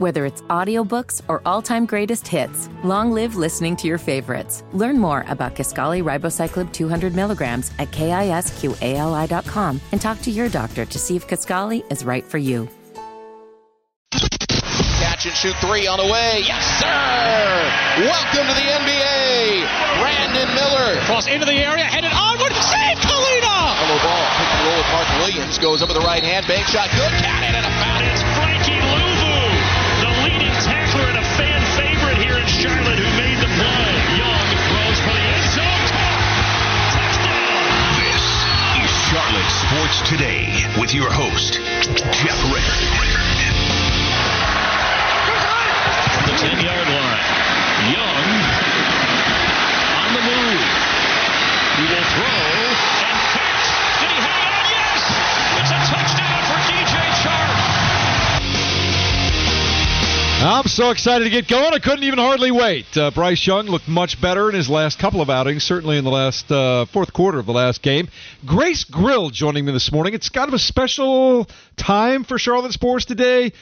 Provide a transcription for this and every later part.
Whether it's audiobooks or all-time greatest hits, long live listening to your favorites. Learn more about Kisqali Ribociclib 200 milligrams at kisqali.com and talk to your doctor to see if Kisqali is right for you. Catch and shoot three on the way. Yes, sir! Welcome to the NBA. Brandon Miller. Cross into the area, headed onward. Save Kalina! Hello ball. Pick and roll with Mark Williams. Goes up with the right hand. Bank shot. Good. Got it and a foul. It's Frankie Charlotte who made the play. Young throws for the end zone. Touchdown. This is Charlotte Sports Today with your host, Jeff Rickard. The 10 yard line. Young on the move. He will throw and catch. Did he hang on? Yes! It's a touchdown for DJ I'm so excited to get going. I couldn't even hardly wait. Uh, Bryce Young looked much better in his last couple of outings, certainly in the last uh, fourth quarter of the last game. Grace Grill joining me this morning. It's kind of a special time for Charlotte Sports today.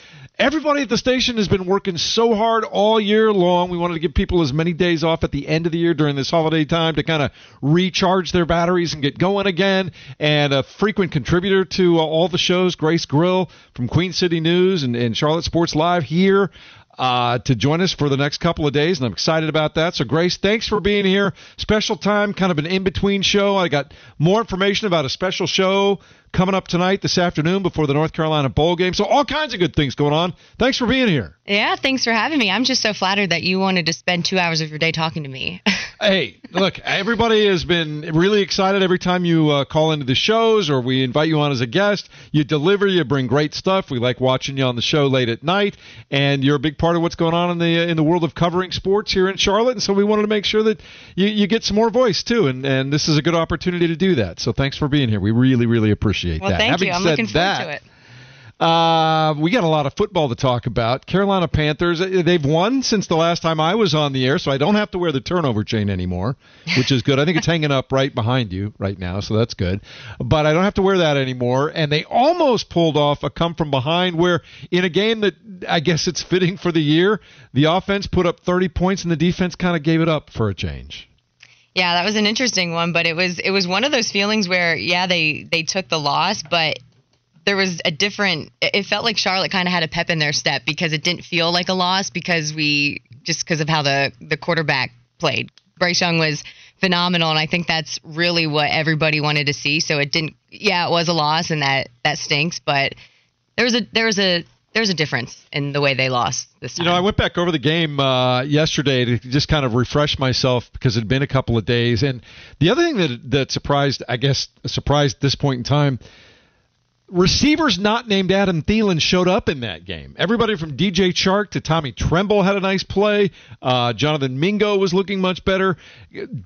Everybody at the station has been working so hard all year long. We wanted to give people as many days off at the end of the year during this holiday time to kind of recharge their batteries and get going again. And a frequent contributor to uh, all the shows, Grace Grill from Queen City News and, and Charlotte Sports Live here uh, to join us for the next couple of days, and I'm excited about that. So, Grace, thanks for being here. Special time, kind of an in between show. I got more information about a special show coming up tonight, this afternoon, before the North Carolina Bowl game. So, all kinds of good things going on. Thanks for being here. Yeah, thanks for having me. I'm just so flattered that you wanted to spend two hours of your day talking to me. hey, look, everybody has been really excited every time you uh, call into the shows or we invite you on as a guest. You deliver, you bring great stuff. We like watching you on the show late at night, and you're a big part of what's going on in the in the world of covering sports here in Charlotte. And so we wanted to make sure that you, you get some more voice too, and and this is a good opportunity to do that. So thanks for being here. We really really appreciate well, that. thank Having you. I'm looking forward that, to it. Uh, we got a lot of football to talk about. Carolina Panthers, uh, they've won since the last time I was on the air, so I don't have to wear the turnover chain anymore, which is good. I think it's hanging up right behind you right now, so that's good. But I don't have to wear that anymore. And they almost pulled off a come from behind where, in a game that I guess it's fitting for the year, the offense put up 30 points and the defense kind of gave it up for a change. Yeah, that was an interesting one, but it was it was one of those feelings where yeah, they they took the loss, but there was a different it felt like Charlotte kind of had a pep in their step because it didn't feel like a loss because we just because of how the the quarterback played. Bryce Young was phenomenal and I think that's really what everybody wanted to see. So it didn't yeah, it was a loss and that that stinks, but there was a there was a there's a difference in the way they lost this time. You know, I went back over the game uh, yesterday to just kind of refresh myself because it had been a couple of days. And the other thing that that surprised, I guess, surprised this point in time, receivers not named Adam Thielen showed up in that game. Everybody from DJ Chark to Tommy Tremble had a nice play. Uh, Jonathan Mingo was looking much better.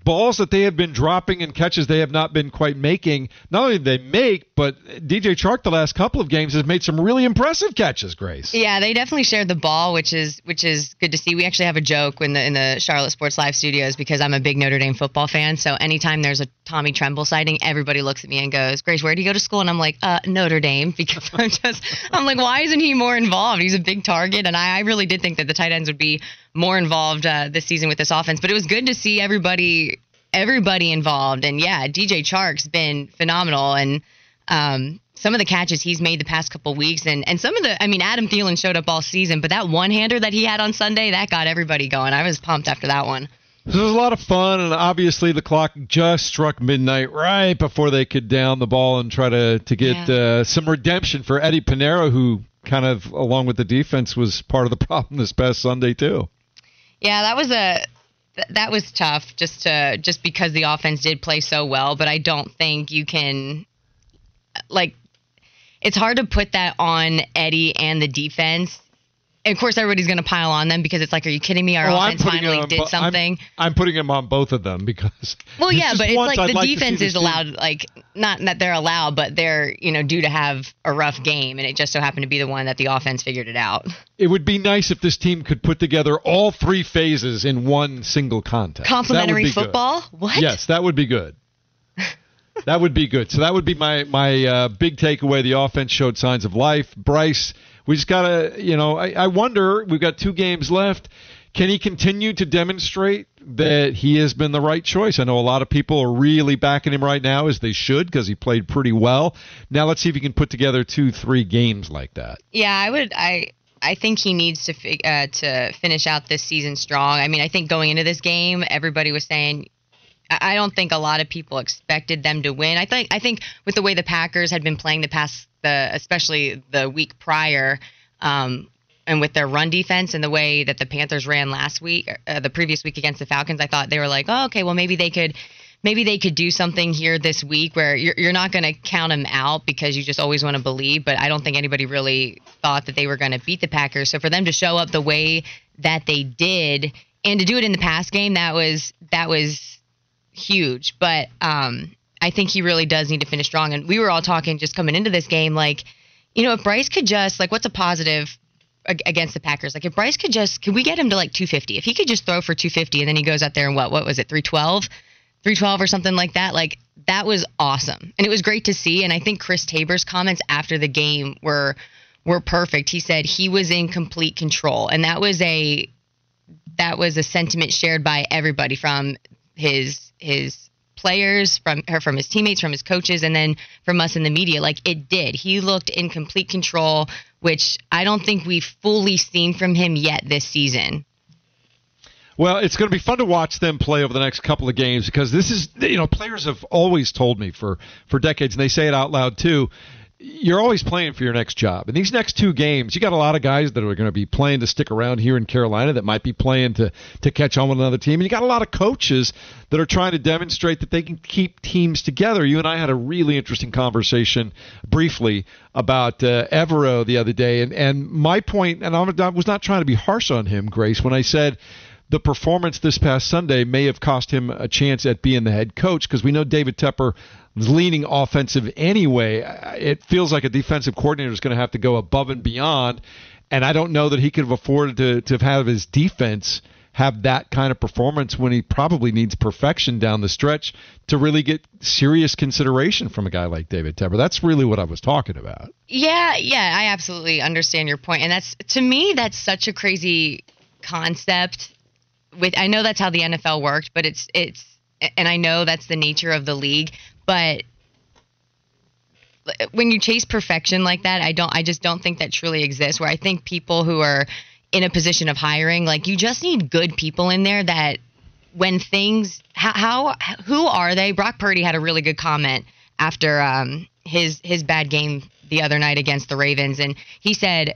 Balls that they have been dropping and catches they have not been quite making. Not only did they make, but DJ Chark the last couple of games has made some really impressive catches. Grace. Yeah, they definitely shared the ball, which is which is good to see. We actually have a joke in the in the Charlotte Sports Live studios because I'm a big Notre Dame football fan. So anytime there's a Tommy Tremble sighting, everybody looks at me and goes, "Grace, where do you go to school?" And I'm like, uh, Notre Dame, because I'm just I'm like, why isn't he more involved? He's a big target, and I, I really did think that the tight ends would be more involved uh, this season with this offense. But it was good to see everybody everybody involved, and yeah, DJ Chark's been phenomenal, and um, some of the catches he's made the past couple weeks, and and some of the I mean, Adam Thielen showed up all season, but that one hander that he had on Sunday that got everybody going. I was pumped after that one. This was a lot of fun, and obviously the clock just struck midnight right before they could down the ball and try to to get Yeah. uh, some redemption for Eddy Piñeiro, who kind of, along with the defense, was part of the problem this past Sunday too. Yeah, that was a that was tough just to just because the offense did play so well, but I don't think you can like it's hard to put that on Eddie and the defense. And of course, everybody's going to pile on them because it's like, are you kidding me? Our Oh, offense finally on did bo- I'm- something. I'm, putting him on both of them because. well, yeah, but it's like I'd the see defense is allowed, like not that they're allowed, but they're you know due to have a rough game, and it just so happened to be the one that the offense figured it out. It would be nice if this team could put together all three phases in one single contest. Complimentary be good. football? What? Yes, that would be good. that would be good. So that would be my my uh, big takeaway. The offense showed signs of life. Bryce We just gotta, you know, I, I wonder. We've got two games left. Can he continue to demonstrate that he has been the right choice? I know a lot of people are really backing him right now, as they should, because he played pretty well. Now let's see if he can put together two, three games like that. Yeah, I would. I I think he needs to uh, to finish out this season strong. I mean, I think going into this game, everybody was saying. I don't think a lot of people expected them to win. I think I think with the way the Packers had been playing the past, the especially the week prior, um, and with their run defense and the way that the Panthers ran last week, uh, the previous week against the Falcons, I thought they were like, oh, okay, well maybe they could, maybe they could do something here this week where you're you're not going to count them out because you just always want to believe. But I don't think anybody really thought that they were going to beat the Packers. So for them to show up the way that they did and to do it in the past game, that was that was huge. But um, I think he really does need to finish strong. And we were all talking just coming into this game, like, you know, if Bryce could just like, what's a positive ag- against the Packers? Like, if Bryce could just, could we get him to like 250? If he could just throw for 250 and then he goes out there and what, what was it, 312? 312 or something like that. Like that was awesome. And it was great to see. And I think Chris Tabor's comments after the game were were perfect. He said he was in complete control. And that was a that was a sentiment shared by everybody from his his players, from her from his teammates, from his coaches, and then from us in the media. Like it did. He looked in complete control, which I don't think we've fully seen from him yet this season. Well, it's going to be fun to watch them play over the next couple of games because this is, you know, players have always told me for for decades, and they say it out loud too. You're always playing for your next job. And these next two games, you got a lot of guys that are going to be playing to stick around here in Carolina that might be playing to to catch on with another team. And you got a lot of coaches that are trying to demonstrate that they can keep teams together. You and I had a really interesting conversation briefly about uh, Evero the other day, and and my point, and I was not trying to be harsh on him, Grace, when I said the performance this past Sunday may have cost him a chance at being the head coach because we know David Tepper is leaning offensive anyway. It feels like a defensive coordinator is going to have to go above and beyond, and I don't know that he could have afforded to to have his defense have that kind of performance when he probably needs perfection down the stretch to really get serious consideration from a guy like David Tepper. That's really what I was talking about. Yeah, yeah, I absolutely understand your point. and that's to me that's such a crazy concept. With I know that's how the NFL worked, but it's it's and I know that's the nature of the league, but when you chase perfection like that, I don't I just don't think that truly exists. Where I think people who are in a position of hiring, like you just need good people in there that when things how, how who are they? Brock Purdy had a really good comment after um, his his bad game the other night against the Ravens, and he said,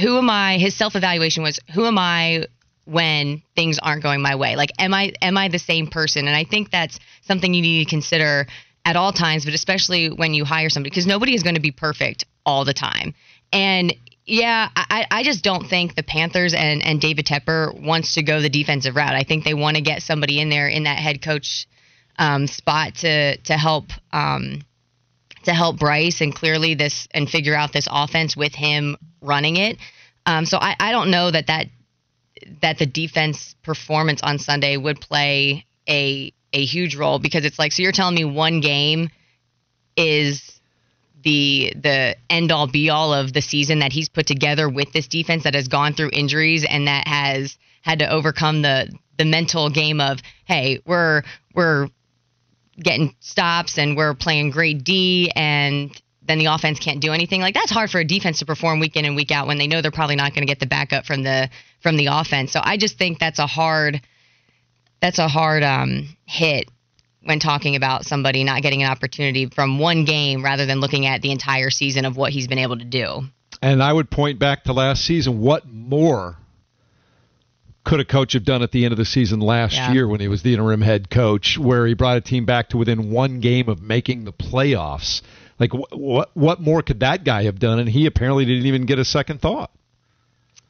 "Who am I?" His self evaluation was, "Who am I?" When things aren't going my way. Like am i am i the same person? And i think that's something you need to consider at all times but especially when you hire somebody because nobody is going to be perfect all the time. And yeah i i just don't think the panthers and and david tepper wants to go the defensive route. I think they want to get somebody in there in that head coach um, spot to to help um, to help Bryce and clearly this and figure out this offense with him running it. Um, so I, I don't know that that that the defense performance on Sunday would play a a huge role because it's like so you're telling me one game is the the end all be all of the season that he's put together with this defense that has gone through injuries and that has had to overcome the the mental game of hey we're we're getting stops and we're playing great D and then the offense can't do anything. Like that's hard for a defense to perform week in and week out when they know they're probably not going to get the backup from the from the offense. So I just think that's a hard that's a hard um, hit when talking about somebody not getting an opportunity from one game rather than looking at the entire season of what he's been able to do. And I would point back to last season. What more could a coach have done at the end of the season last Yeah. year when he was the interim head coach, where he brought a team back to within one game of making the playoffs? Like, wh- what what more could that guy have done? And he apparently didn't even get a second thought.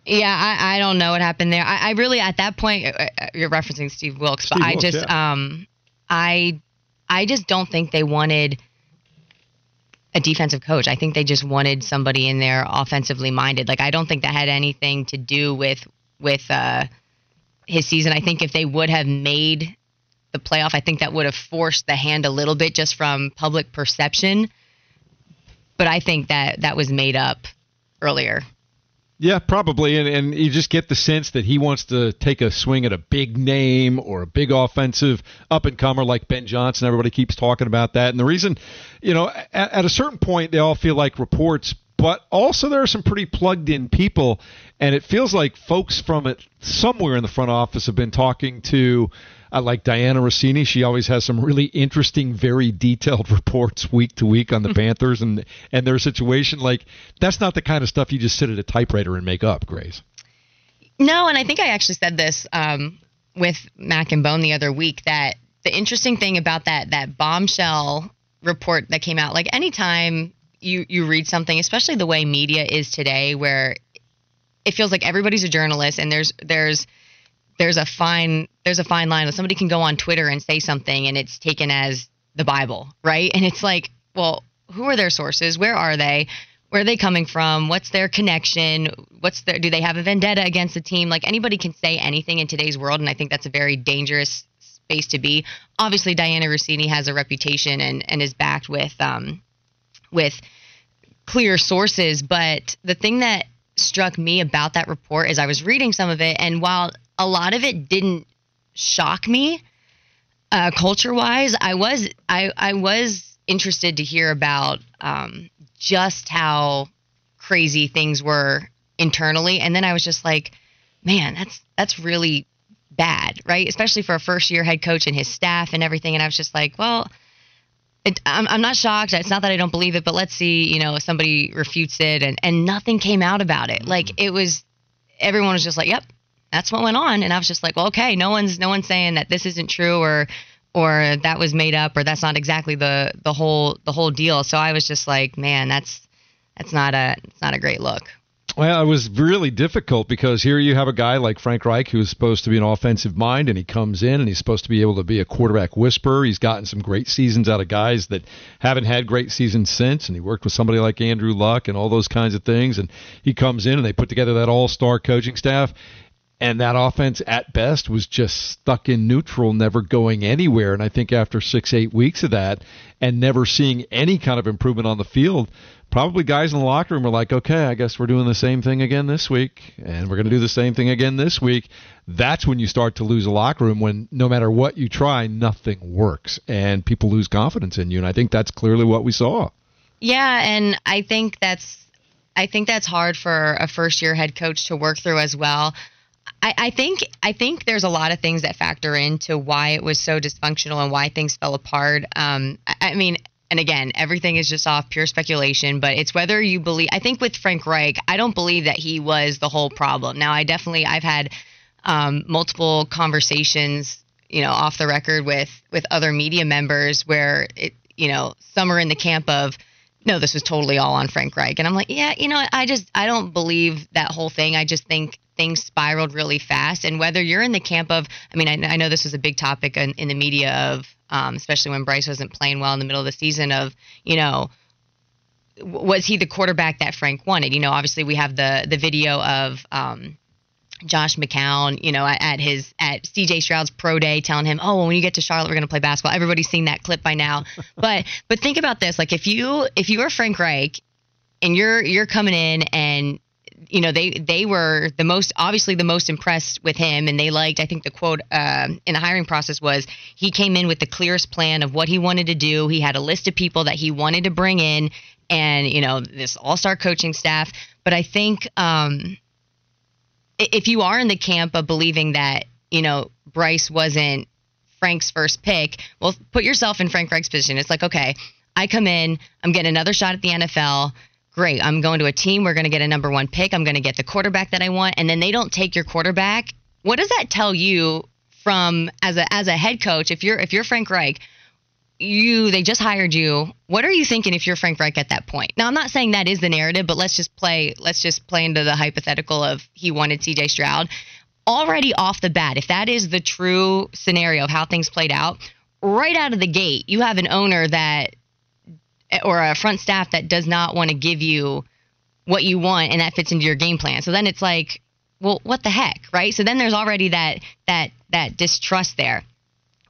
Yeah, I, I don't know what happened there. I, I really at that point uh, uh, you're referencing Steve Wilks, but Steve I Wilks, just yeah. um I I just don't think they wanted a defensive coach. I think they just wanted somebody in there offensively minded. Like I don't think that had anything to do with with uh his season. I think if they would have made the playoff, I think that would have forced the hand a little bit just from public perception. But I think that that was made up earlier. Yeah, probably, and and you just get the sense that he wants to take a swing at a big name or a big offensive up and comer like Ben Johnson. Everybody keeps talking about that, and the reason, you know, at, at a certain point they all feel like reports, but also there are some pretty plugged in people, and it feels like folks from it somewhere in the front office have been talking to I like Dianna Russini, She always has some really interesting, very detailed reports week to week on the Panthers and and their situation. Like that's not the kind of stuff you just sit at a typewriter and make up, Grace. No, and I think I actually said this um, with Mac and Bone the other week that the interesting thing about that that bombshell report that came out, like anytime you you read something, especially the way media is today, where it feels like everybody's a journalist and there's there's there's a fine there's a fine line. Somebody can go on Twitter and say something and it's taken as the Bible, right? And it's like, well, who are their sources? Where are they? Where are they coming from? What's their connection? What's their do they have a vendetta against the team? Like anybody can say anything in today's world, and I think that's a very dangerous space to be. Obviously, Dianna Russini has a reputation and and is backed with um with clear sources. But the thing that struck me about that report is I was reading some of it, and while a lot of it didn't shock me uh, culture wise. I was I I was interested to hear about um, just how crazy things were internally, and then I was just like, man, that's that's really bad, right? Especially for a first year head coach and his staff and everything. And I was just like, well. It, I'm, I'm not shocked. It's not that I don't believe it, but let's see, you know, if somebody refutes it and, and nothing came out about it. Like it was, everyone was just like, yep, that's what went on. And i was just like well okay no one's no one's saying that this isn't true or or that was made up or that's not exactly the the whole the whole deal. So i was just like man that's that's not a it's not a great look. Well, it was really difficult because here you have a guy like Frank Reich who's supposed to be an offensive mind, and he comes in and he's supposed to be able to be a quarterback whisperer. He's gotten some great seasons out of guys that haven't had great seasons since, and he worked with somebody like Andrew Luck and all those kinds of things. And he comes in and they put together that all star coaching staff, and that offense at best was just stuck in neutral, never going anywhere. And I think after six, eight weeks of that, and never seeing any kind of improvement on the field, probably guys in the locker room are like, okay, I guess we're doing the same thing again this week, and we're going to do the same thing again this week. That's when you start to lose a locker room when no matter what you try, nothing works, and people lose confidence in you. And I think that's clearly what we saw. Yeah, and I think that's I think that's hard for a first year head coach to work through as well. I, I think I think there's a lot of things that factor into why it was so dysfunctional and why things fell apart. Um, I, I mean, and again, everything is just off pure speculation, but it's whether you believe. I think with Frank Reich, I don't believe that he was the whole problem. Now, I definitely I've had um, multiple conversations, you know, off the record with with other media members where it, you know, some are in the camp of no, this was totally all on Frank Reich. And I'm like, yeah, you know, I just, I don't believe that whole thing. I just think things spiraled really fast. And whether you're in the camp of, I mean, I, I know this was a big topic in, in the media of, um, especially when Bryce wasn't playing well in the middle of the season, of, you know, was he the quarterback that Frank wanted? You know, obviously we have the the video of um, Josh McCown, you know, at, his at CJ Stroud's pro day, telling him, "Oh, well, when you get to Charlotte, we're going to play basketball." Everybody's seen that clip by now. but but think about this: like if you if you are Frank Reich and you're you're coming in and you know they they were the most obviously the most impressed with him and they liked i think the quote uh, in the hiring process was he came in with the clearest plan of what he wanted to do he had a list of people that he wanted to bring in and you know this all-star coaching staff but i think um, if you are in the camp of believing that you know Bryce wasn't Frank's first pick, well, put yourself in Frank Reich's position. It's like, okay, I come in, I'm getting another shot at the NFL. Great, I'm going to a team. We're going to get a number one pick. I'm going to get the quarterback that I want, and then they don't take your quarterback. What does that tell you from as a as a head coach? If you're if you're Frank Reich, you they just hired you. What are you thinking if you're frank reich at that point? Now i'm not saying that is the narrative but let's just play let's just play into the hypothetical of he wanted cj stroud. Already off the bat if that is the true scenario of how things played out right out of the gate you have an owner that or a front staff that does not want to give you what you want and that fits into your game plan. So then it's like well what the heck right? So then there's already that that that distrust there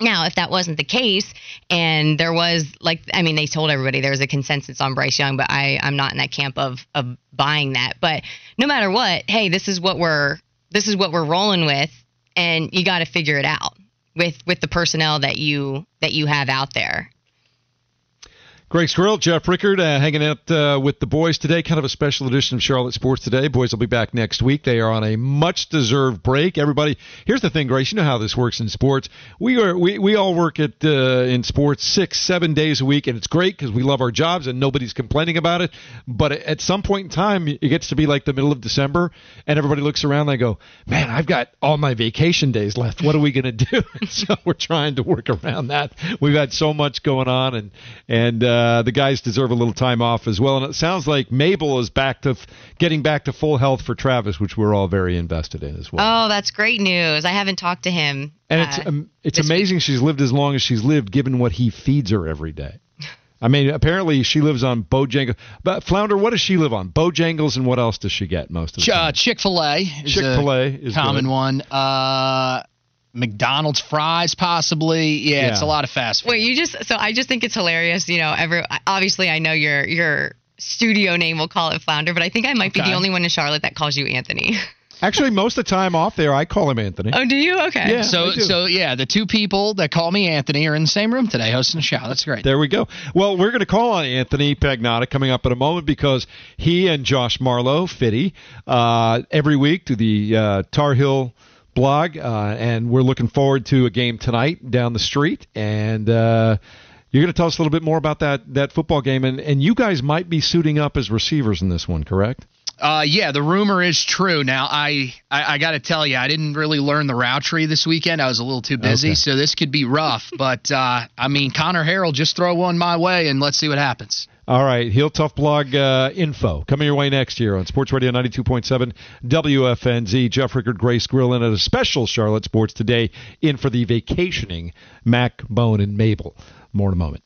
Now, if that wasn't the case, and there was like, I mean, they told everybody there was a consensus on Bryce Young, but I, I'm not in that camp of of buying that. But no matter what, hey, this is what we're this is what we're rolling with, and you got to figure it out with with the personnel that you that you have out there. Grace Grill, Jeff Rickard, uh, hanging out uh, with the boys today. Kind of a special edition of Charlotte Sports Today. Boys will be back next week. They are on a much-deserved break. Everybody, here's the thing, Grace. You know how this works in sports. We are we, we all work at uh, in sports six, seven days a week, and it's great because we love our jobs and nobody's complaining about it. But at some point in time, it gets to be like the middle of December, and everybody looks around. and They go, "Man, I've got all my vacation days left. What are we going to do?" so we're trying to work around that. We've had so much going on, and and uh, the guys deserve a little time off as well. And it sounds like Mabel is back to f- getting back to full health for Travis, which we're all very invested in as well. Oh, that's great news. I haven't talked to him. and uh, it's um, it's this amazing she's lived as long as she's lived, given what he feeds her every day. I mean, apparently she lives on Bojangles. But Flounder, what does she live on? Bojangles, and what else does she get most of the time? Uh, Chick Fil A Chick-fil-A is a is common good. one. Uh, McDonald's fries, possibly. Yeah, it's a lot of fast food. Wait, you just so I just think it's hilarious. You know, every obviously I know your your studio name will call it Flounder, but I think I might be the only one in Charlotte that calls you Anthony. Actually, most of the time off there, I call him Anthony. oh, do you? Okay. Yeah. So, so yeah, the two people that call me Anthony are in the same room today hosting a show. That's great. There we go. Well, we're going to call on Anthony Pagnotta coming up in a moment because he and Josh Marlowe, Fitty, uh, every week to the uh, Tar Heel blog, uh, and we're looking forward to a game tonight down the street. And uh, you're going to tell us a little bit more about that that football game, and and you guys might be suiting up as receivers in this one, correct? Uh, yeah, the rumor is true. Now, I I, I got to tell you, I didn't really learn the route tree this weekend. I was a little too busy, Okay. so this could be rough. but uh, I mean, Conner Harrell, just throw one my way, and let's see what happens. All right, Heel Tough Blog uh, info coming your way next year on Sports Radio 92.7 WFNZ. Jeff Rickard, Grace Grill, in at a special Charlotte Sports Today in for the vacationing Mac, Bone, and Mabel. More in a moment.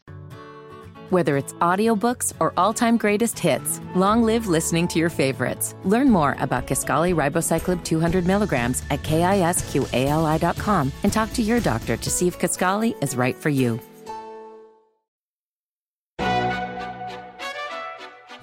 Whether it's audiobooks or all-time greatest hits, long live listening to your favorites. Learn more about Kisqali Ribociclib 200 milligrams at kisqali.com and talk to your doctor to see if Kisqali is right for you.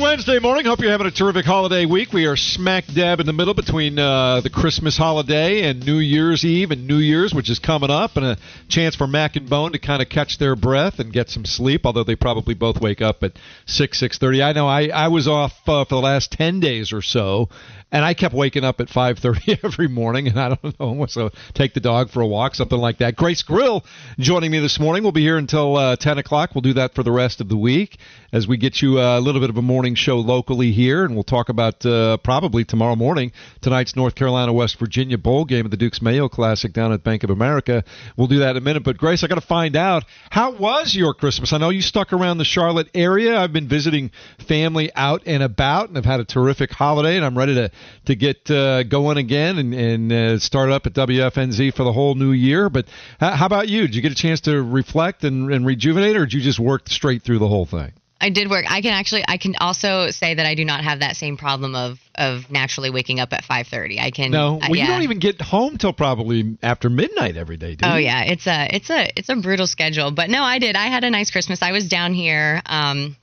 Wednesday morning. Hope you're having a terrific holiday week. We are smack dab in the middle between uh, the Christmas holiday and New Year's Eve and New Year's, which is coming up, and a chance for Mac and Bone to kind of catch their breath and get some sleep. Although they probably both wake up at six six thirty. I know I I was off uh, for the last ten days or so, and I kept waking up at five thirty every morning, and I don't know, so take the dog for a walk, something like that. Grace Grill joining me this morning. We'll be here until uh, ten o'clock. We'll do that for the rest of the week as we get you uh, a little bit of a morning show locally here, and we'll talk about uh, probably tomorrow morning tonight's North Carolina West Virginia bowl game of the Dukes Mayo Classic down at Bank of America. We'll do that in a minute. But Grace, I got to find out how was your Christmas? I know you stuck around the Charlotte area. I've been visiting family out and about, and I've had a terrific holiday, and I'm ready to to get uh, going again and and uh, start up at WFNZ for the whole new year. But how, how about you? Did you get a chance to reflect and, and rejuvenate, or did you just work straight through the whole thing? I did work. I can actually. I can also say that I do not have that same problem of of naturally waking up at 5:30. I can. No, uh, well, you don't even get home till probably after midnight every day, do you? Oh yeah, it's a it's a it's a brutal schedule. But no, I did. I had a nice Christmas. I was down here. Um,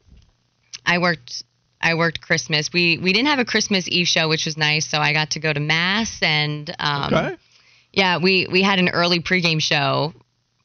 I worked. I worked Christmas. We we didn't have a Christmas Eve show, which was nice. So I got to go to mass and um, Okay. yeah, we we had an early pregame show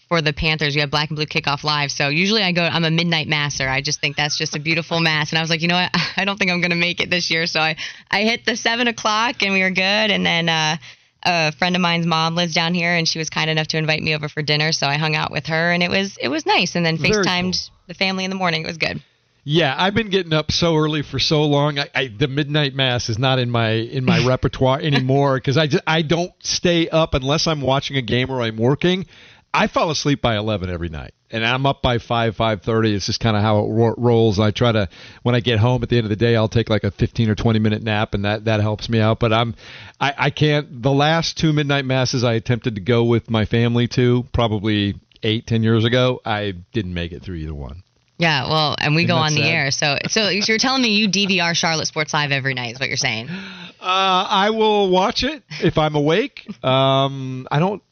for the Panthers. We had Black and Blue Kickoff Live. So usually I go. I'm a midnight masser. I just think that's just a beautiful mass. And I was like, you know what? I don't think I'm gonna make it this year. So I I hit the seven o'clock and we were good. And then uh, a friend of mine's mom lives down here and she was kind enough to invite me over for dinner. So I hung out with her and it was it was nice. And then FaceTimed the family in the morning. It was good. Yeah, I've been getting up so early for so long. I, I the midnight mass is not in my in my repertoire anymore because I just I don't stay up unless I'm watching a game or I'm working. I fall asleep by eleven every night, and I'm up by five five thirty. It's just kind of how it ro- rolls. I try to when I get home at the end of the day, I'll take like a fifteen or twenty minute nap, and that that helps me out. But I'm I, I can't. The last two midnight masses I attempted to go with my family to probably eight ten years ago. I didn't make it through either one. Yeah, well, and we Isn't go on the air. So, so you're telling me you DVR Charlotte Sports Live every night is what you're saying? Uh, I will watch it if I'm awake. Um, I don't.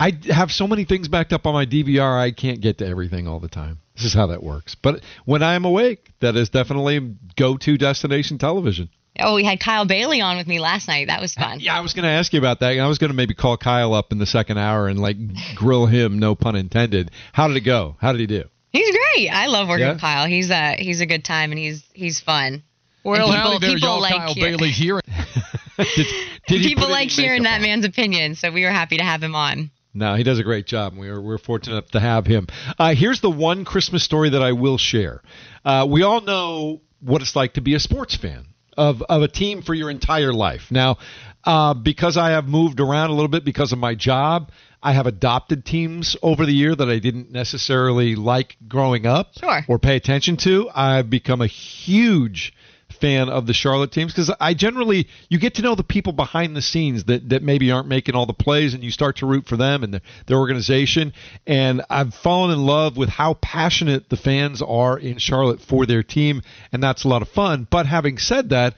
I have so many things backed up on my DVR. I can't get to everything all the time. This is how that works. But when I'm awake, that is definitely go-to destination television. Oh, we had Kyle Bailey on with me last night. That was fun. Yeah, I was going to ask you about that. I was going to maybe call Kyle up in the second hour and like grill him, no pun intended. How did it go? How did he do? He's great. I love working Yeah? with Kyle. He's a he's a good time and he's he's fun. Well, And howdy there, people y'all. like Kyle hear- Bailey here. Did, did he people like hearing that on? man's opinion, so we were happy to have him on. No, he does a great job. We are we're fortunate to have him. Uh, here's the one Christmas story that I will share. Uh, we all know what it's like to be a sports fan of of a team for your entire life. Now, uh, because I have moved around a little bit because of my job, I have adopted teams over the year that I didn't necessarily like growing up Sure. or pay attention to. I've become a huge fan of the Charlotte teams because I generally you get to know the people behind the scenes that that maybe aren't making all the plays and you start to root for them and their, their organization and I've fallen in love with how passionate the fans are in Charlotte for their team and that's a lot of fun but having said that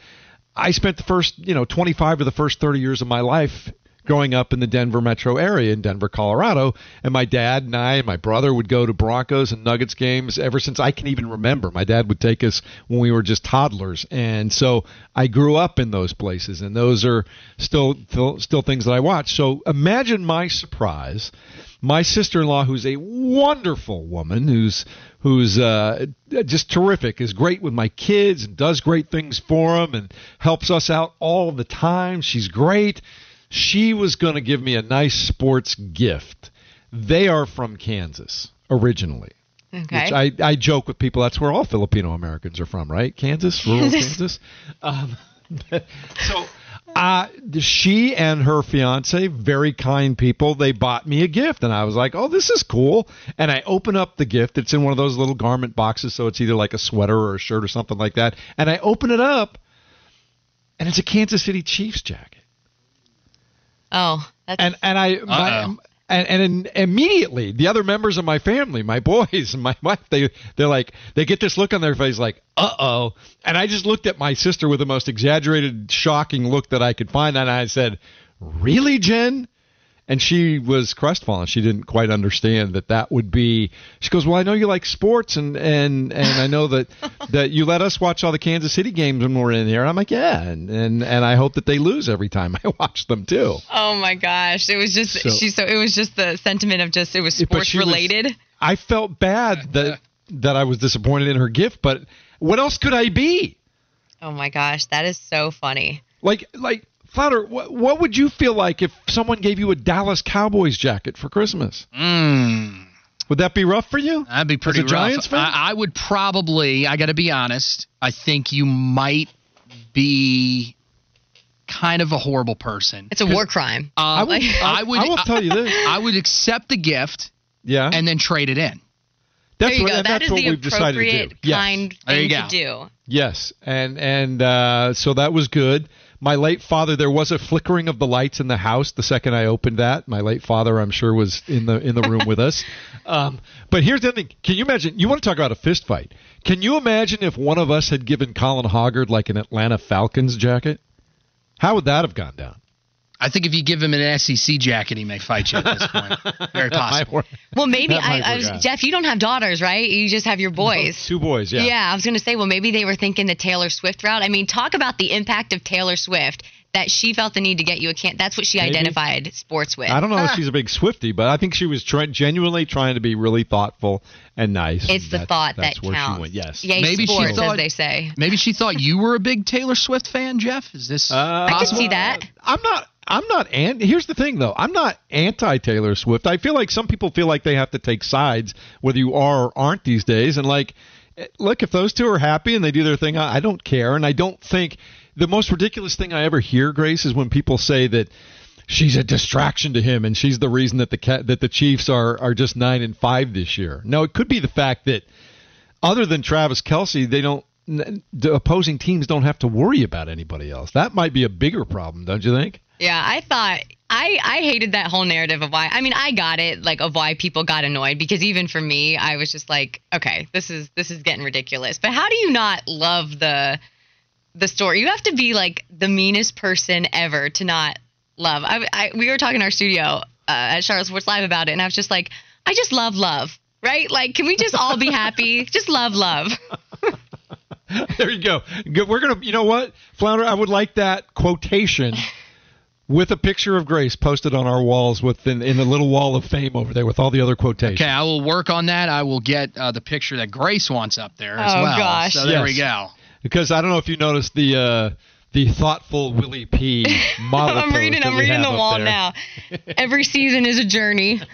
I spent the first you know 25 of the first 30 years of my life growing up in the Denver metro area in Denver, Colorado. And my dad and I and my brother would go to Broncos and Nuggets games ever since I can even remember. My dad would take us when we were just toddlers. And so I grew up in those places and those are still still, still things that I watch. So imagine my surprise. My sister-in-law who's a wonderful woman who's who's uh, just terrific, is great with my kids and does great things for them and helps us out all the time. She's great she was going to give me a nice sports gift. They are from Kansas originally. Okay. Which I, I joke with people that's where all Filipino Americans are from, right? Kansas, rural Kansas. Um, so uh, she and her fiance, very kind people, they bought me a gift, and I was like, "Oh, this is cool." And I open up the gift. It's in one of those little garment boxes, so it's either like a sweater or a shirt or something like that. And I open it up, and it's a Kansas City Chiefs jacket oh, that's and and I my, and and in, immediately the other members of my family, my boys, and my wife, they they're like they get this look on their face like uh oh, and I just looked at my sister with the most exaggerated, shocking look that I could find, and I said, "Really, Jen?" And she was crestfallen. She didn't quite understand that that would be. She goes, "Well, I know you like sports, and and and I know that that you let us watch all the Kansas City games when we're in here." And I'm like, "Yeah," and and and I hope that they lose every time I watch them too. oh my gosh. It was just So- she so it was just the sentiment of just it was sports she was- related. I felt bad that uh-huh. that I was disappointed in her gift, but what else could I be? Oh my gosh, that is so funny. Like like Flounder, what, what would you feel like if someone gave you a Dallas Cowboys jacket for Christmas? Mm, Would that be rough for you? that'd be pretty a rough. Giants fan? I, I would probably. I got to be honest. I think you might be kind of a horrible person. It's a war crime. Uh, I would, I would. I will tell you this. I would accept the gift Yeah, and then trade it in. that's there you what, go. That is what the we've decided to appropriate do. Yes. kind There thing you to do. Yes, and and uh, so that was good. My late father, there was a flickering of the lights in the house the second I opened that. My late father, I'm sure, was in the in the room with us. Um, but here's the thing: Can you imagine? You want to talk about a fist fight? Can you imagine if one of us had given Colin Hoggard like an Atlanta Falcons jacket? How would that have gone down? I think if you give him an SEC jacket, he may fight you at this point. Very possible. Well, maybe I, I was. Jeff. You don't have daughters, right? You just have your boys. Two boys, yeah. Yeah, I was gonna say, well, maybe they were thinking the Taylor Swift route. I mean, talk about the impact of Taylor Swift that she felt the need to get you a can. That's what she Maybe. identified sports with. I don't know if she's a big Swifty, but I think she was try- genuinely trying to be really thoughtful and nice. It's and the that's- thought that's that where counts. She went. Yes. Yay, Maybe she thought- as they say. Maybe she thought you were a big Taylor Swift fan, Jeff. Is this Uh, I can see that. I'm not. I'm not. And here's the thing, though. I'm not anti Taylor Swift. I feel like some people feel like they have to take sides, whether you are or aren't these days. And like, look, if those two are happy and they do their thing, I, I don't care. And I don't think the most ridiculous thing I ever hear, Grace, is when people say that she's a distraction to him and she's the reason that the that the Chiefs are are just nine and five this year. No, it could be the fact that other than Travis Kelce, they don't. The opposing teams don't have to worry about anybody else. That might be a bigger problem, don't you think? Yeah, I thought I I hated that whole narrative of why. I mean, I got it, like of why people got annoyed because even for me, I was just like, okay, this is this is getting ridiculous. But how do you not love the the story? You have to be like the meanest person ever to not love. I, I we were talking in our studio uh, at Charlotte Sports Live about it, and I was just like, I just love love, right? Like, can we just all be happy? just love love. there you go. Good. We're gonna. You know what, Flounder? I would like that quotation with a picture of Grace posted on our walls within in the little wall of fame over there with all the other quotations. Okay, I will work on that. I will get uh, the picture that Grace wants up there as Oh, well. gosh. So there Yes. we go. Because I don't know if you noticed the uh, the thoughtful Willie P. model. I'm reading. I'm reading the wall there. now. Every season is a journey.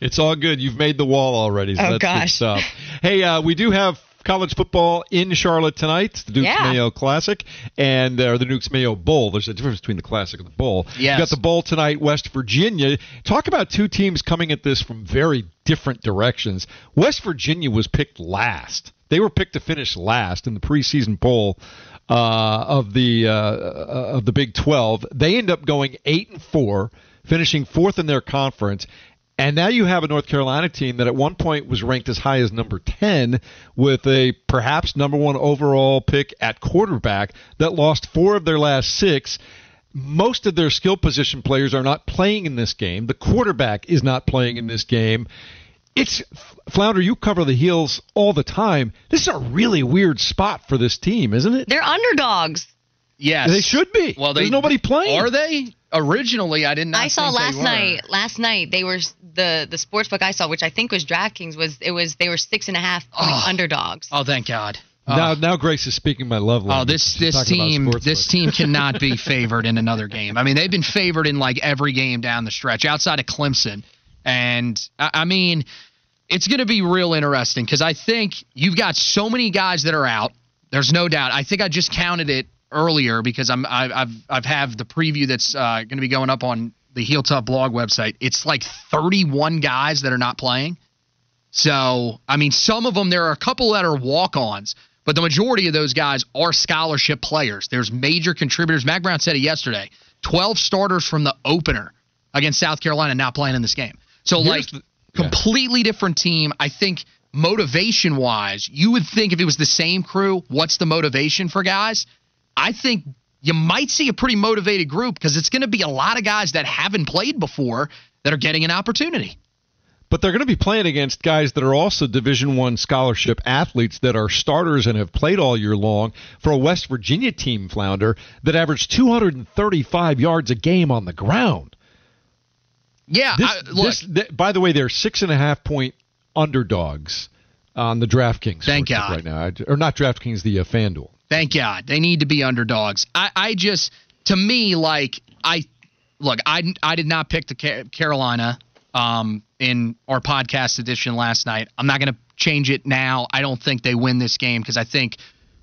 It's all good. You've made the wall already. So Oh, that's good gosh. stuff. Hey, uh, we do have college football in Charlotte tonight. The Dukes Yeah. Mayo Classic and uh, the Dukes Mayo Bowl. There's a difference between the Classic and the Bowl. Yes. You got the Bowl tonight, West Virginia. Talk about two teams coming at this from very different directions. West Virginia was picked last. They were picked to finish last in the preseason poll uh, of the uh, uh, of the Big 12. They end up going eight and four, finishing fourth in their conference. And now you have a North Carolina team that at one point was ranked as high as number 10 with a perhaps number one overall pick at quarterback that lost four of their last six. Most of their skill position players are not playing in this game. The quarterback is not playing in this game. It's Flounder, you cover the heels all the time. This is a really weird spot for this team, isn't it? They're underdogs. Yes, They should be. Well, they, There's nobody playing. Are they? Originally, I did not. Know. I saw think they last were. night. Last night they were the the sports book I saw, which I think was DraftKings, was it was they were six and a half point Oh. underdogs. Oh, thank God. Now, Oh. now Grace is speaking my love language. Oh, this She's this team this books. team cannot be favored in another game. I mean, they've been favored in like every game down the stretch, outside of Clemson, and I, I mean, it's going to be real interesting because I think you've got so many guys that are out. There's no doubt. I think I just counted it earlier because I'm I, I've I've have the preview that's uh, going to be going up on the Heel Tough blog website. It's like 31 guys that are not playing. So, I mean, some of them, there are a couple that are walk ons, but the majority of those guys are scholarship players. There's major contributors. Mack Brown said it yesterday 12 starters from the opener against South Carolina not playing in this game. So, Here's like, the-. Completely different team. I think motivation wise, you would think if it was the same crew, what's the motivation for guys? I think you might see a pretty motivated group because it's going to be a lot of guys that haven't played before that are getting an opportunity. but they're going to be playing against guys that are also division one scholarship athletes that are starters and have played all year long for a west virginia team flounder that averaged 235 yards a game on the ground Yeah, this, I, look, this th- by the way they're six and a half point underdogs on the draftkings Thank God. right now or not draftkings the uh, fanduel Thank God. They need to be underdogs. I, I just, to me, like, I, look, I, I did not pick the Ca- Carolina um, in our podcast edition last night. I'm not going to change it now. I don't think they win this game because I think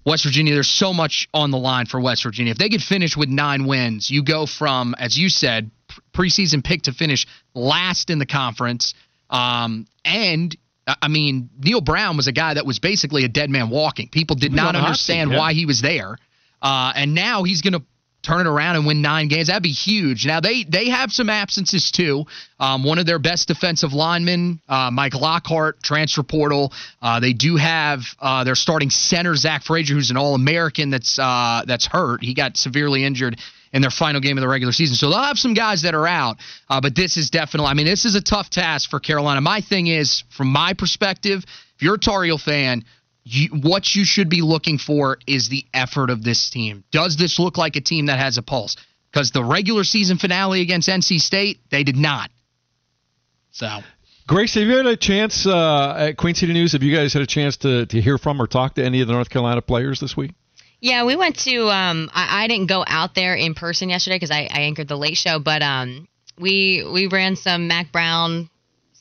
West Virginia, there's so much on the line for West Virginia. If they could finish with nine wins, you go from, as you said, preseason pick to finish last in the conference. Um, and I I mean, Neal Brown was a guy that was basically a dead man walking. People did not understand yeah. why he was there. Uh, and now he's going to turn it around and win nine games. That'd be huge. Now they they have some absences too. Um, one of their best defensive linemen, uh, Mike Lockhart, transfer portal. Uh, they do have uh, their starting center Zach Frazier, who's an All American that's uh, that's hurt. He got severely injured in their final game of the regular season. So they'll have some guys that are out. Uh, but this is definitely, I mean, this is a tough task for Carolina. My thing is, from my perspective, if you're a Tar Heel fan, you, what you should be looking for is the effort of this team. Does this look like a team that has a pulse? Because the regular season finale against NC State, they did not. So Grace, have you had a chance uh, at Queen City News? Have you guys had a chance to, to hear from or talk to any of the North Carolina players this week? Yeah, we went to. Um, I, I didn't go out there in person yesterday because I, I anchored the late show, but um, we we ran some Mack Brown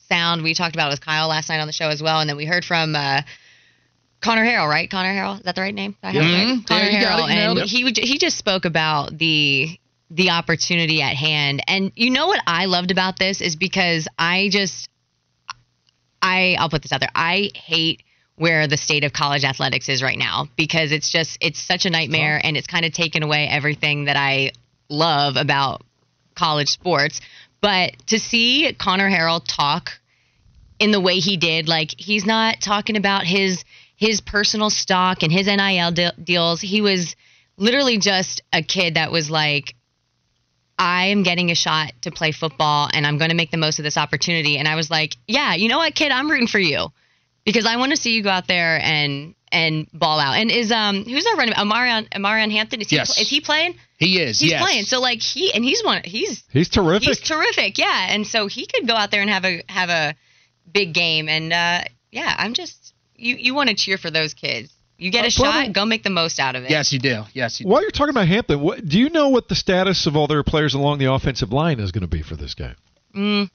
sound. We talked about it with Kyle last night on the show as well, and then we heard from uh, Conner Harrell, right? Conner Harrell, is that the right name? Have right? Conner Harrell, it, you nailed and it. he he just spoke about the the opportunity at hand. And you know what I loved about this is because I just I I'll put this out there. I hate where the state of college athletics is right now because it's just it's such a nightmare and it's kind of taken away everything that I love about college sports. But to see Conner Harrell talk in the way he did, like he's not talking about his his personal stock and his NIL de- deals. He was literally just a kid that was like I am getting a shot to play football and I'm going to make the most of this opportunity. And I was like, yeah, you know what, kid, I'm rooting for you because I want to see you go out there and and ball out. And is um who's our running Omarion Omarion Hampton? Is he Yes. is he playing? He is. He's yes. playing. So like he and he's one he's He's terrific. he's terrific. Yeah, and so he could go out there and have a have a big game. And uh, yeah, I'm just you you want to cheer for those kids. You get Uh, a shot, Brother- go make the most out of it. Yes, you do. Yes, you do. While you're talking about Hampton, what, do you know what the status of all their players along the offensive line is going to be for this game? Mm.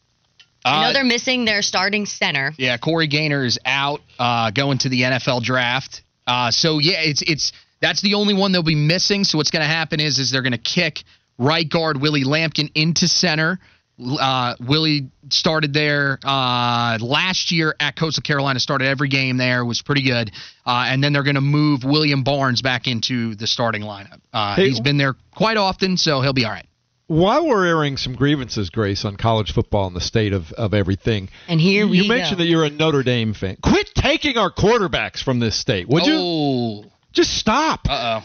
I know Uh, they're missing their starting center. Yeah, Corey Gaynor is out, uh, going to the NFL draft. Uh, so yeah, it's it's that's the only one they'll be missing. So what's going to happen is is they're going to kick right guard Willie Lampkin into center. Uh, Willie started there uh, last year at Coastal Carolina. Started every game there, was pretty good. Uh, and then they're going to move William Barnes back into the starting lineup. Uh, Hey- he's been there quite often, so he'll be all right. While we're airing some grievances, Grace, on college football and the state of, of everything, And here you we mentioned go. that you're a Notre Dame fan. Quit taking our quarterbacks from this state, would you? oh, Just stop. uh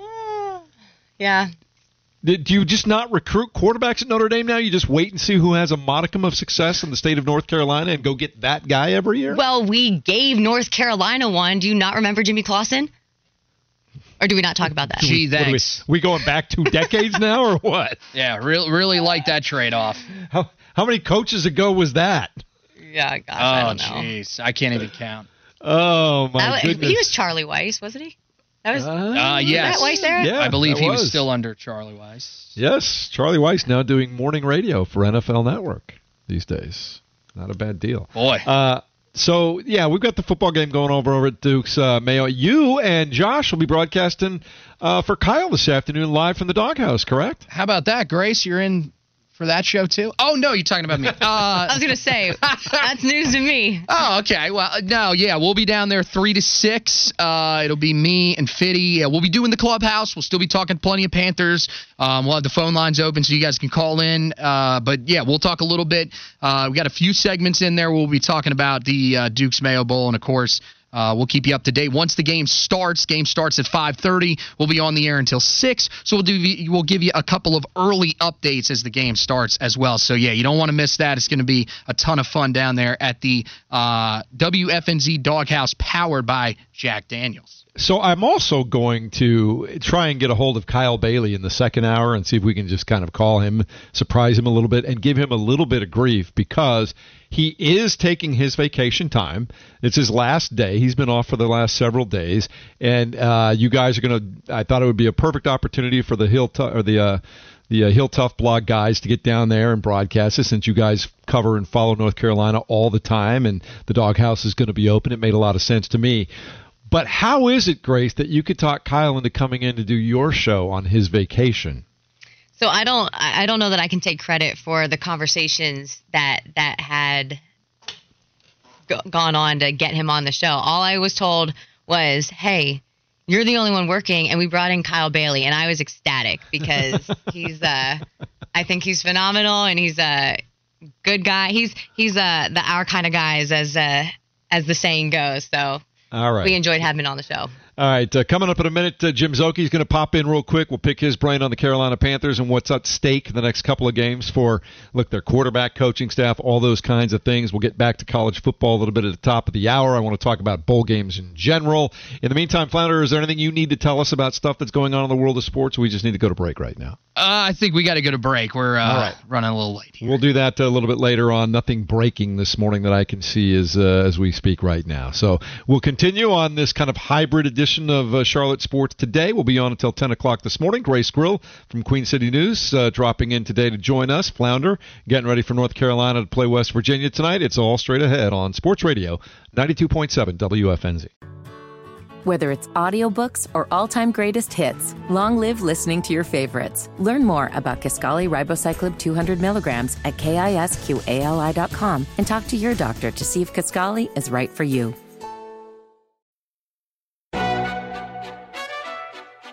oh. Yeah. Did do you just not recruit quarterbacks at Notre Dame now? You just wait and see who has a modicum of success in the state of North Carolina and go get that guy every year? Well, we gave North Carolina one. Do you not remember Jimmy Clausen? Or do we not talk about that? Gee, What are we, we going back two decades now, or what? Yeah, really, really like that trade off. How, how many coaches ago was that? Yeah, gosh, I Oh, don't know. jeez, I can't even count. Oh my That goodness! he was Charlie Weis, wasn't he? That was Uh, yes. that Weis era? Yeah, I believe he was. was. still under Charlie Weis. Yes, Charlie Weis now doing morning radio for NFL Network these days. Not a bad deal. Boy. Uh, so yeah, we've got the football game going over over at Duke's uh, Mayo. You and Josh will be broadcasting uh, for Kyle this afternoon live from the doghouse, correct? How about that, Grace? You're in for that show too? Oh no, you're talking about me. I Uh, was gonna say that's news to me. oh, okay. Well, uh, no, yeah, we'll be down there three to six. Uh, it'll be me and Fitty. Yeah, we'll be doing the clubhouse. We'll still be talking plenty of Panthers. Um, we'll have the phone lines open so you guys can call in. Uh, but yeah, we'll talk a little bit. Uh, we got a few segments in there. We'll be talking about the uh, Duke's Mayo Bowl, and of course. Uh, we'll keep you up to date once the game starts. Game starts at 5:30. We'll be on the air until six. So we'll do we'll give you a couple of early updates as the game starts as well. So yeah, you don't want to miss that. It's going to be a ton of fun down there at the uh, WFNZ Doghouse, powered by Jack Daniels. So I'm also going to try and get a hold of Kyle Bailey in the second hour and see if we can just kind of call him, surprise him a little bit, and give him a little bit of grief because he is taking his vacation time. It's his last day. He's been off for the last several days, and uh, you guys are going to. I thought it would be a perfect opportunity for the Hill or the. Uh, the uh, Hill Tough blog guys to get down there and broadcast it since you guys cover and follow North Carolina all the time and the doghouse is going to be open. It made a lot of sense to me. But how is it, Grace, that you could talk Kyle into coming in to do your show on his vacation? So I don't I don't know that I can take credit for the conversations that that had go, gone on to get him on the show. All I was told was, "Hey, you're the only one working," and we brought in Kyle Bailey, and I was ecstatic because he's uh I think he's phenomenal and he's a good guy. He's he's uh the our kind of guys as uh as the saying goes. So All right. we enjoyed having on the show. All right, uh, coming up in a minute, uh, Jim Szoke's going to pop in real quick. We'll pick his brain on the Carolina Panthers and what's at stake in the next couple of games for look their quarterback, coaching staff, all those kinds of things. We'll get back to college football a little bit at the top of the hour. I want to talk about bowl games in general. In the meantime, Flounder, is there anything you need to tell us about stuff that's going on in the world of sports? We just need to go to break right now. Uh, I think we got to go to break. We're uh, right. running a little late here. We'll do that a little bit later on. Nothing breaking this morning that I can see as uh, as we speak right now. So we'll continue on this kind of hybrid edition of uh, Charlotte Sports today. We'll be on until 10 o'clock this morning. Grace Grill from Queen City News uh, dropping in today to join us. Flounder getting ready for North Carolina to play West Virginia tonight. It's all straight ahead on Sports Radio 92.7 WFNZ. Whether it's audiobooks or all-time greatest hits, long live listening to your favorites. Learn more about Kisqali Ribociclib 200 milligrams at kisqali.com and talk to your doctor to see if Kisqali is right for you.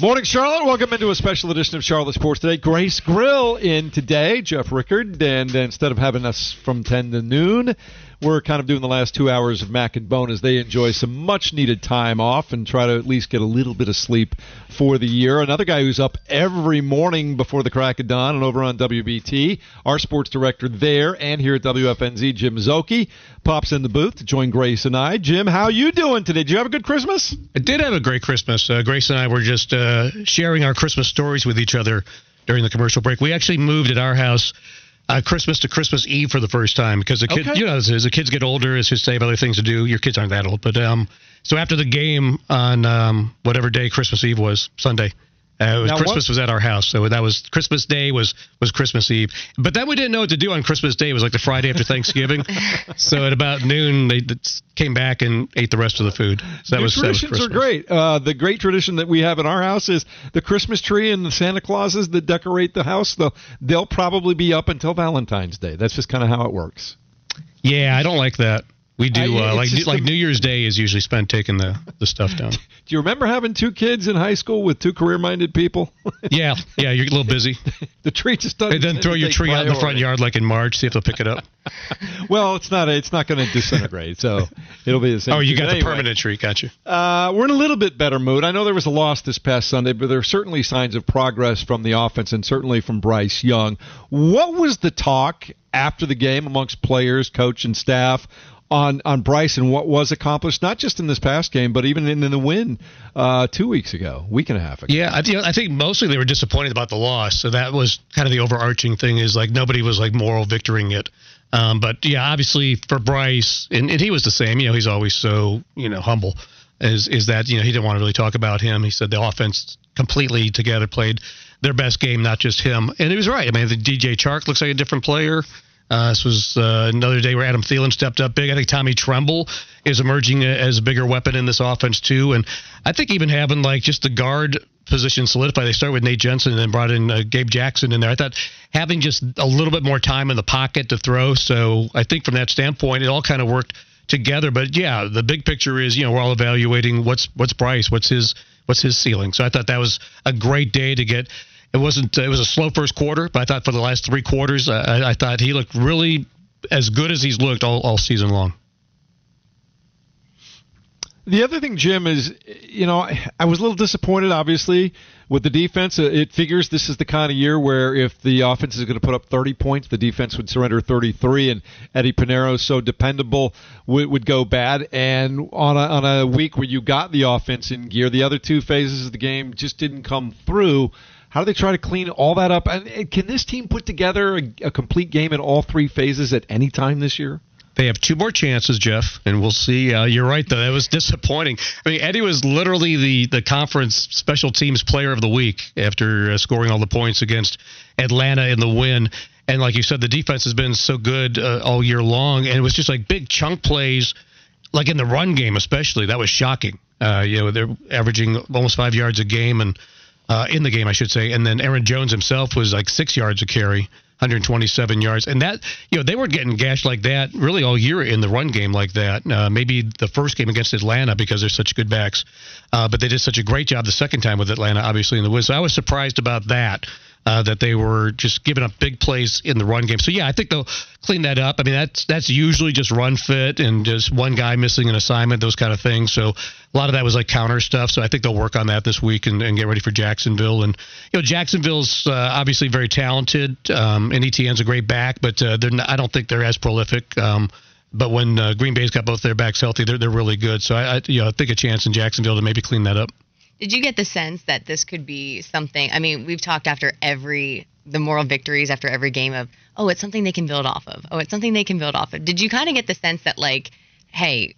Morning, Charlotte. Welcome into a special edition of Charlotte Sports Today. Grace Grill in today, Jeff Rickard, and instead of having us from 10 to noon, we're kind of doing the last two hours of Mac and Bone as they enjoy some much needed time off and try to at least get a little bit of sleep for the year. Another guy who's up every morning before the crack of dawn and over on WBT, our sports director there and here at WFNZ, Jim Szoke, pops in the booth to join Grace and I. Jim, how you doing today? Did you have a good Christmas? I did have a great Christmas. Uh, Grace and I were just uh, sharing our Christmas stories with each other during the commercial break. We actually moved at our house uh, Christmas to Christmas Eve for the first time because the kid, Okay. you know, as, as the kids get older, as they have other things to do. Your kids aren't that old, but um, so after the game on um, whatever day Christmas Eve was, Sunday. Uh, it was, Now, what- Christmas was at our house, so that was Christmas Day was was Christmas Eve. But then we didn't know what to do on Christmas Day. It was like the Friday after Thanksgiving. so at about noon, they came back and ate the rest of the food. So that was that was traditions are great. Uh, the great tradition that we have in our house is the Christmas tree and the Santa Clauses that decorate the house. They'll, they'll probably be up until Valentine's Day. That's just kind of how it works. Yeah, I don't like that. We do I- uh, like like a- New Year's Day is usually spent taking the the stuff down. Do you remember having two kids in high school with two career-minded people? yeah, yeah, you're a little busy. the tree just doesn't. And then throw your tree out in the front yard like in March. See if they'll pick it up. Well, it's not. It's not going to disintegrate, so it'll be the same. Oh, you got But the permanent tree, got you. Uh, we're in a little bit better mood. I know there was a loss this past Sunday, but there are certainly signs of progress from the offense and certainly from Bryce Young. What was the talk after the game amongst players, coach, and staff on on Bryce and what was accomplished, not just in this past game, but even in, in the win uh, two weeks ago, week and a half ago? Yeah, I, think I think mostly they were disappointed about the loss. So that was kind of the overarching thing is like nobody was like moral victorying it. Um, but yeah, obviously for Bryce, and, and he was the same. You know, he's always so you know humble. Is is that you know he didn't want to really talk about him. He said the offense completely together played their best game, not just him. And he was right. I mean, the DJ Chark looks like a different player. Uh, this was uh, another day where Adam Thielen stepped up big. I think Tommy Tremble is emerging as a bigger weapon in this offense too, and I think even having like just the guard position solidified. They started with Nate Jensen and then brought in uh, Gabe Jackson in there. I thought having just a little bit more time in the pocket to throw. So I think from that standpoint, it all kind of worked together. But yeah, the big picture is you know we're all evaluating what's what's Bryce, what's his what's his ceiling. So I thought that was a great day to get. It wasn't. It was a slow first quarter, but I thought for the last three quarters, uh, I, I thought he looked really as good as he's looked all, all season long. The other thing, Jim, is you know I, I was a little disappointed, obviously, with the defense. Uh, It figures this is the kind of year where if the offense is going to put up 30 points, the defense would surrender 33, and Eddy Piñeiro, so dependable, would, would go bad. And on a, on a week where you got the offense in gear, the other two phases of the game just didn't come through. How do they try to clean all that up? And, can this team put together a, a complete game in all three phases at any time this year? They have two more chances, Jeff, and we'll see. Uh, you're right, though. That was disappointing. I mean, Eddy was literally the, the conference special teams player of the week after uh, scoring all the points against Atlanta in the win. And like you said, the defense has been so good uh, all year long, and it was just like big chunk plays, like in the run game, especially. That was shocking. Uh, you know, they're averaging almost five yards a game, and uh, in the game, I should say. And then Aaron Jones himself was like six yards a carry. 127 yards, and that you know they were getting gashed like that really all year in the run game like that. Uh, maybe the first game against Atlanta because they're such good backs, uh, but they did such a great job the second time with Atlanta, obviously in the win. So I was surprised about that. Uh, that they were just giving up big plays in the run game. So yeah, I think they'll clean that up. I mean, that's that's usually just run fit and just one guy missing an assignment, those kind of things. So a lot of that was like counter stuff. So I think they'll work on that this week and, and get ready for Jacksonville. And you know, Jacksonville's uh, obviously very talented. Um, and ETN's a great back, but uh, they're not, I don't think they're as prolific. Um, but when uh, Green Bay's got both their backs healthy, they're they're really good. So I, I you know I think a chance in Jacksonville to maybe clean that up. Did you get the sense that this could be something? I mean, we've talked after every the moral victories after every game of, oh, it's something they can build off of. Oh, it's something they can build off of. Did you kind of get the sense that like, hey,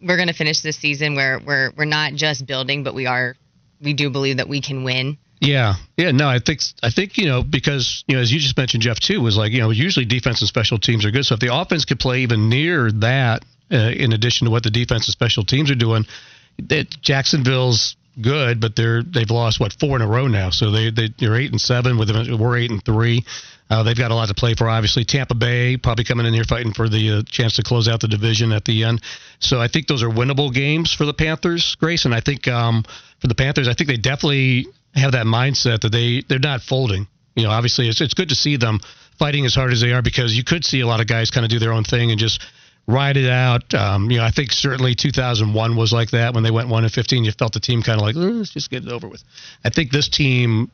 we're going to finish this season where we're we're not just building, but we are we do believe that we can win. Yeah, yeah, no, I think I think you know because you know as you just mentioned, Jeff too was like you know usually defense and special teams are good. So if the offense could play even near that, uh, in addition to what the defense and special teams are doing, that Jacksonville's good, but they're they've lost what four in a row now. So they they they're eight and seven with. We're eight and three. Uh, they've got a lot to play for. Obviously, Tampa Bay probably coming in here fighting for the uh, chance to close out the division at the end. So I think those are winnable games for the Panthers, Grace. And I think um, for the Panthers, I think they definitely have that mindset that they they're not folding. You know, obviously it's it's good to see them fighting as hard as they are because you could see a lot of guys kind of do their own thing and just ride it out. Um, you know, I think certainly 2001 was like that when they went one and 15. You felt the team kind of like let's just get it over with. I think this team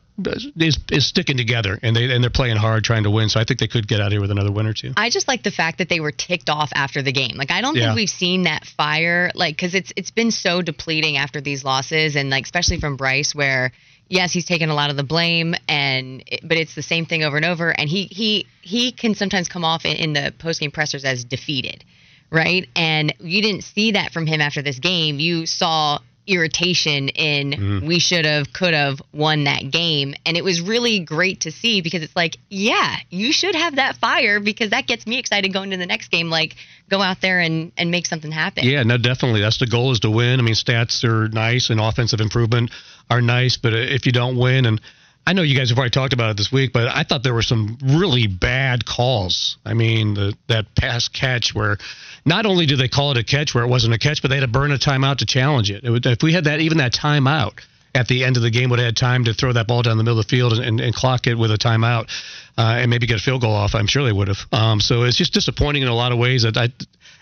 is is sticking together and they and they're playing hard trying to win. So I think they could get out here with another win or two. I just like the fact that they were ticked off after the game. Like I don't Yeah. think we've seen that fire like cuz it's it's been so depleting after these losses and like especially from Bryce where yes, he's taken a lot of the blame and but it's the same thing over and over and he he he can sometimes come off in, in the post-game pressers as defeated, right? And you didn't see that from him after this game. You saw irritation in mm-hmm. we should have could have won that game and it was really great to see because it's like yeah you should have that fire because that gets me excited going to the next game like go out there and and make something happen Yeah, no, definitely. That's the goal is to win. I mean, stats are nice and offensive improvement are nice, but if you don't win, and I know you guys have already talked about it this week, but I thought there were some really bad calls. I mean, the, that pass catch where not only did they call it a catch where it wasn't a catch, but they had to burn a timeout to challenge it. it would, if we had that, even that timeout at the end of the game would have had time to throw that ball down the middle of the field and, and, and clock it with a timeout uh, and maybe get a field goal off. I'm sure they would have. Um, so it's just disappointing in a lot of ways that I,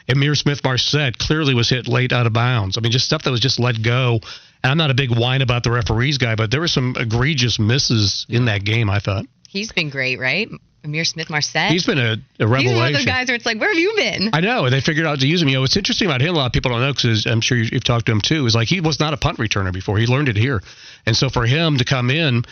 Ihmir Smith-Marsette clearly was hit late out of bounds. I mean, just stuff that was just let go. And I'm not a big whine about the referees guy, but there were some egregious misses in that game, I thought. he's been great right Ihmir Smith-Marsette He's been a, a he's one of those guys where it's like where have you been I know they figured out to use him. You know, what's interesting about him, a lot of people don't know because I'm sure you- you've talked to him too. Is like he was not a punt returner before. He learned it here, and so for him to come in,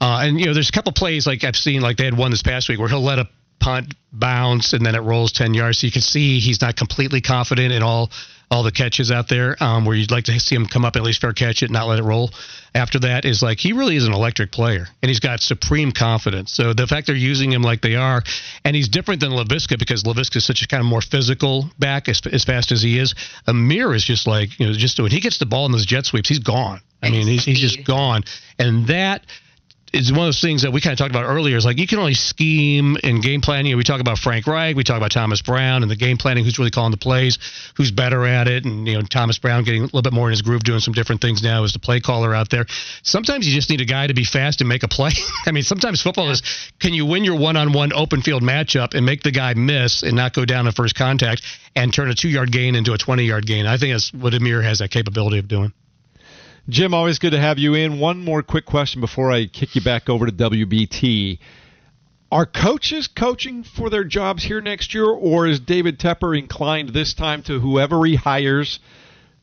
uh, and you know, there's a couple plays like I've seen, like they had one this past week where he'll let a punt bounce and then it rolls 10 yards. So you can see he's not completely confident in all all the catches out there. Um, where you'd like to see him come up at least fair catch it, not let it roll. After that is like he really is an electric player, and he's got supreme confidence. So the fact they're using him like they are, and he's different than Laviska because Laviska is such a kind of more physical back as, as fast as he is. Ihmir is just like you know just when he gets the ball in those jet sweeps, he's gone. I mean, he's he's just gone, and that is one of those things that we kind of talked about earlier. Is like you can only scheme in game planning. You know, we talk about Frank Reich, we talk about Thomas Brown, and the game planning. Who's really calling the plays? Who's better at it? And you know, Thomas Brown getting a little bit more in his groove, doing some different things now as the play caller out there. Sometimes you just need a guy to be fast and make a play. I mean, sometimes football is can you win your one-on-one open field matchup and make the guy miss and not go down in first contact and turn a two-yard gain into a 20-yard gain. I think that's what Ihmir has that capability of doing. Jim, always good to have you in. One more quick question before I kick you back over to WBT. Are coaches coaching for their jobs here next year, or is David Tepper inclined this time to whoever he hires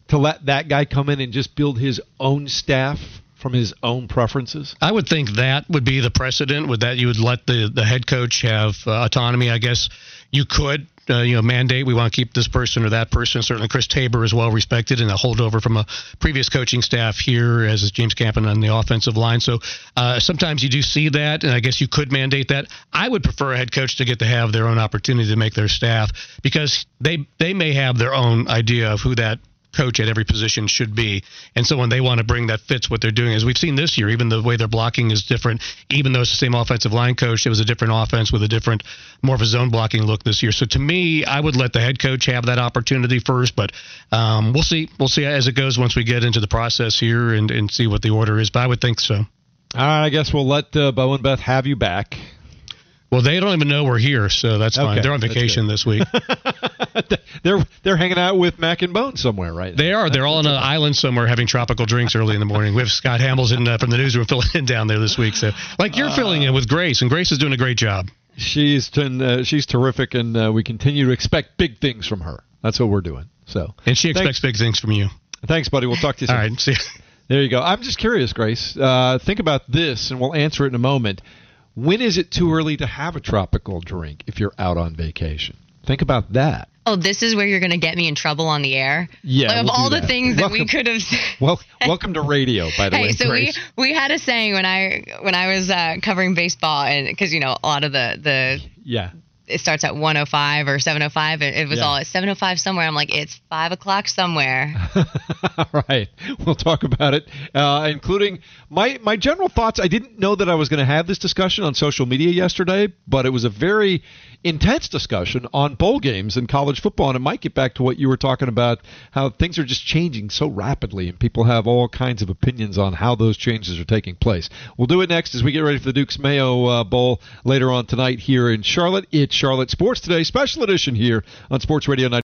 to let that guy come in and just build his own staff from his own preferences? I would think that would be the precedent. With that, you would let the the head coach have uh, autonomy. I guess you could. Uh, you know, mandate we want to keep this person or that person. Certainly, Chris Tabor is well respected and a holdover from a previous coaching staff here, as is James Campen on the offensive line. So uh, sometimes you do see that, and I guess you could mandate that. I would prefer a head coach to get to have their own opportunity to make their staff because they they may have their own idea of who that coach at every position should be. And someone they want to bring that fits what they're doing as we've seen this year even the way they're blocking is different even though it's the same offensive line coach it was a different offense with a different more of a zone blocking look this year. So to me i would let the head coach have that opportunity first but um, we'll see. We'll see as it goes once we get into the process here and, and see what the order is but i would think so. All right, I guess we'll let uh, Bo and Beth have you back. Well, they don't even know we're here, so that's fine. Okay, They're on vacation this week. they're they're hanging out with Mac and Bone somewhere, right? they are. They're all on an island somewhere having tropical drinks early in the morning. We have Scott Hamilton uh, from the newsroom filling in down there this week. So, like you're filling in with Grace, and Grace is doing a great job. She's ten, uh, she's terrific, and uh, we continue to expect big things from her. That's what we're doing. So, And she expects Thanks. big things from you. thanks, buddy. We'll talk to you soon. All right. See ya. There you go. I'm just curious, Grace. Uh, think about this, and we'll answer it in a moment. When is it too early to have a tropical drink if you're out on vacation? Think about that. Oh, this is where you're going to get me in trouble on the air. Yeah, Like, of we'll all the that. things that we could have. said- Well, welcome to radio, by the Hey, way, so we we had a saying when I when I was uh, covering baseball, and because you know a lot of the the yeah. It starts at 105 or 705. It, it was Yeah. all at 705 somewhere. I'm like, it's five o'clock somewhere. All right, we'll talk about it, uh, including my my general thoughts. I didn't know that I was going to have this discussion on social media yesterday, but it was a very intense discussion on bowl games in college football, and it might get back to what you were talking about, how things are just changing so rapidly, and people have all kinds of opinions on how those changes are taking place. We'll do it next as we get ready for the Duke's Mayo uh, Bowl later on tonight here in Charlotte. It's Charlotte Sports Today, special edition here on Sports Radio 9.